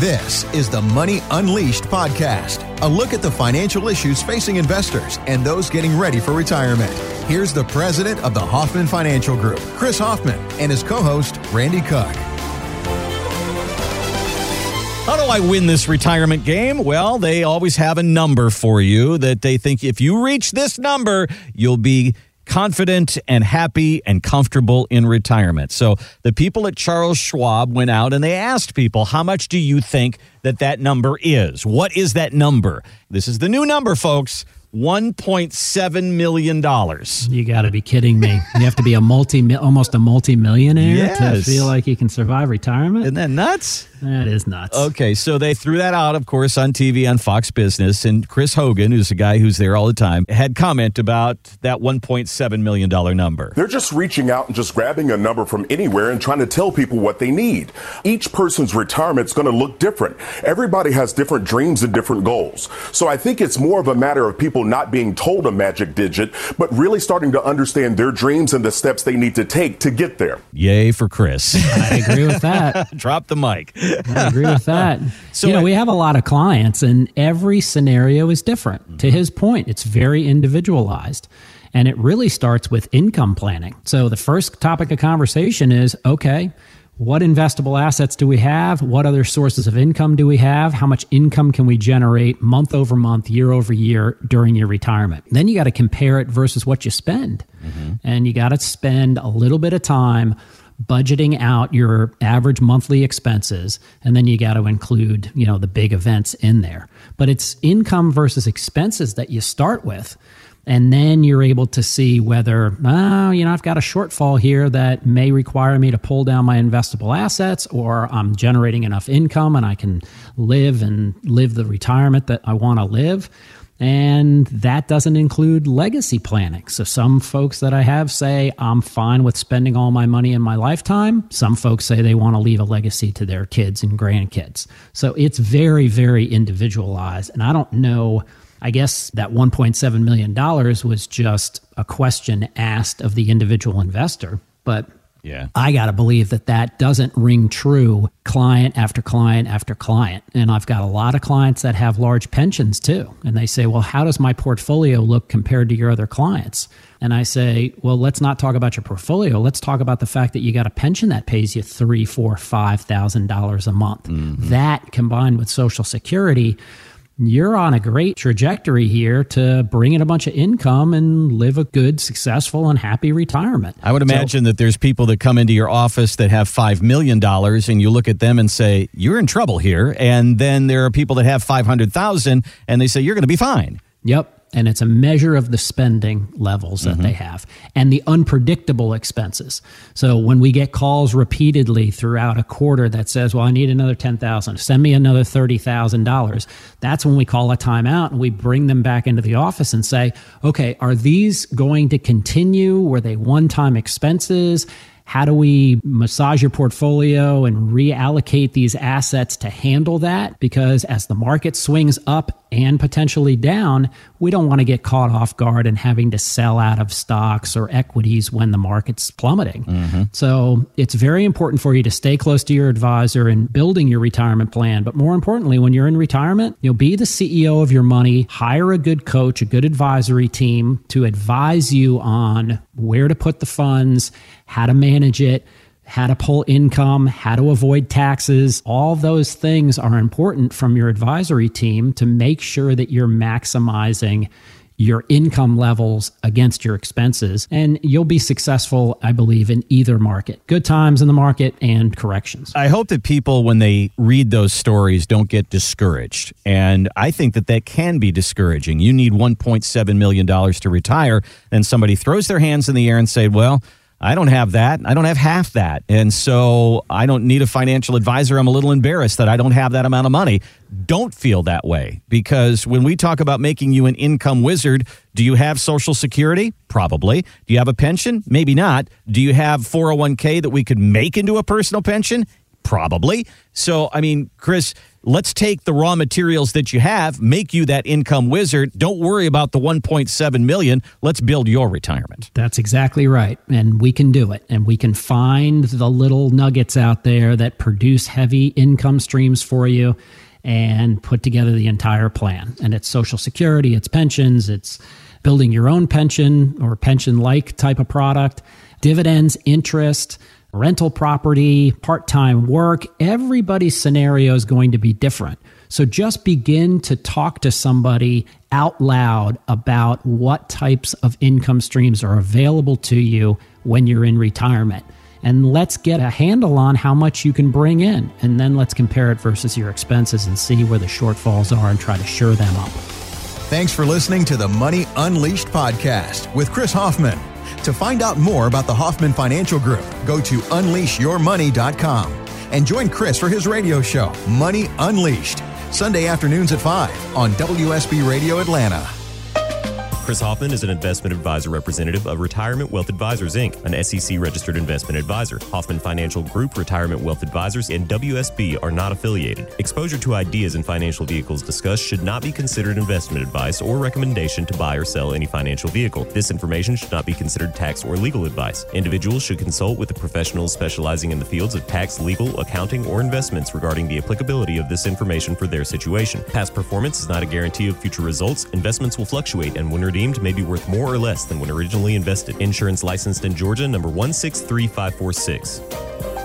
This is the Money Unleashed podcast, a look at the financial issues facing investors and those getting ready for retirement. Here's the president of the Hoffman Financial Group, Chris Hoffman, and his co host, Randy Cook. How do I win this retirement game? Well, they always have a number for you that they think if you reach this number, you'll be confident and happy and comfortable in retirement. So the people at Charles Schwab went out and they asked people, how much do you think that that number is? What is that number? This is the new number, folks. $1.7 million. You got to be kidding me. You have to be a multi, almost a multi-millionaire Yes. to feel like you can survive retirement. Isn't that nuts? that is nuts. Okay, so they threw that out, of course, on TV on Fox Business. And Chris Hogan, who's a guy who's there all the time, had comment about that $1.7 million number. They're just reaching out and just grabbing a number from anywhere and trying to tell people what they need. Each person's retirement is going to look different. Everybody has different dreams and different goals. So I think it's more of a matter of people not being told a magic digit, but really starting to understand their dreams and the steps they need to take to get there. Yay for Chris. I agree with that. Drop the mic. I agree with that. So you know, I- we have a lot of clients, and every scenario is different. Mm-hmm. To his point, it's very individualized. And it really starts with income planning. So the first topic of conversation is okay, what investable assets do we have? What other sources of income do we have? How much income can we generate month over month, year over year during your retirement? Then you got to compare it versus what you spend. Mm-hmm. And you got to spend a little bit of time budgeting out your average monthly expenses and then you got to include you know the big events in there but it's income versus expenses that you start with and then you're able to see whether oh you know i've got a shortfall here that may require me to pull down my investable assets or i'm generating enough income and i can live and live the retirement that i want to live and that doesn't include legacy planning. So, some folks that I have say, I'm fine with spending all my money in my lifetime. Some folks say they want to leave a legacy to their kids and grandkids. So, it's very, very individualized. And I don't know, I guess that $1.7 million was just a question asked of the individual investor. But Yeah. I got to believe that that doesn't ring true client after client after client. And I've got a lot of clients that have large pensions too. And they say, well, how does my portfolio look compared to your other clients? And I say, well, let's not talk about your portfolio. Let's talk about the fact that you got a pension that pays you three, four, five thousand dollars a month. Mm-hmm. That combined with Social Security, you're on a great trajectory here to bring in a bunch of income and live a good, successful, and happy retirement. I would So- imagine that there's people that come into your office that have $5 million and you look at them and say, you're in trouble here. And then there are people that have 500,000 and they say, you're going to be fine. Yep. And it's a measure of the spending levels that they mm-hmm. have and the unpredictable expenses. So when we get calls repeatedly throughout a quarter that says, well, I need another 10,000, send me another $30,000. That's when we call a timeout and we bring them back into the office and say, okay, are these going to continue? Were they one time expenses? How do we massage your portfolio and reallocate these assets to handle that? Because as the market swings up and potentially down, we don't want to get caught off guard and having to sell out of stocks or equities when the market's plummeting. Mm-hmm. So it's very important for you to stay close to your advisor in building your retirement plan. But more importantly, when you're in retirement, you'll be the CEO of your money, hire a good coach, a good advisory team to advise you on where to put the funds, how to manage it, how to pull income, how to avoid taxes. All those things are important from your advisory team to make sure that you're maximizing your income levels against your expenses. And you'll be successful, I believe, in either market good times in the market and corrections. I hope that people, when they read those stories, don't get discouraged. And I think that that can be discouraging. You need $1.7 million to retire, and somebody throws their hands in the air and say, well, I don't have that. I don't have half that. And so I don't need a financial advisor. I'm a little embarrassed that I don't have that amount of money. Don't feel that way because when we talk about making you an income wizard, do you have Social Security? Probably. Do you have a pension? Maybe not. Do you have 401k that we could make into a personal pension? Probably. So, I mean, Chris, let's take the raw materials that you have, make you that income wizard. Don't worry about the 1.7 million. Let's build your retirement. That's exactly right. And we can do it. And we can find the little nuggets out there that produce heavy income streams for you and put together the entire plan. And it's social security, it's pensions, it's building your own pension or pension like type of product, dividends, interest, rental property, part time work. Everybody's scenario is going to be different. So just begin to talk to somebody out loud about what types of income streams are available to you when you're in retirement. And let's get a handle on how much you can bring in. And then let's compare it versus your expenses and see where the shortfalls are and try to shore them up. Thanks for listening to the Money Unleashed podcast with Chris Hoffman. To find out more about the Hoffman Financial Group, go to unleashyourmoney.com and join Chris for his radio show, Money Unleashed, Sunday afternoons at 5 on WSB Radio Atlanta. Chris Hoffman is an investment advisor representative of Retirement Wealth Advisors, Inc., an SEC registered investment advisor. Hoffman Financial Group, Retirement Wealth Advisors, and WSB are not affiliated. Exposure to ideas and financial vehicles discussed should not be considered investment advice or recommendation to buy or sell any financial vehicle. This information should not be considered tax or legal advice. Individuals should consult with the professionals specializing in the fields of tax, legal, accounting, or investments regarding the applicability of this information for their situation. Past performance is not a guarantee of future results. Investments will fluctuate and when redeemed may be worth more or less than when originally invested. Insurance licensed in Georgia, number 163546.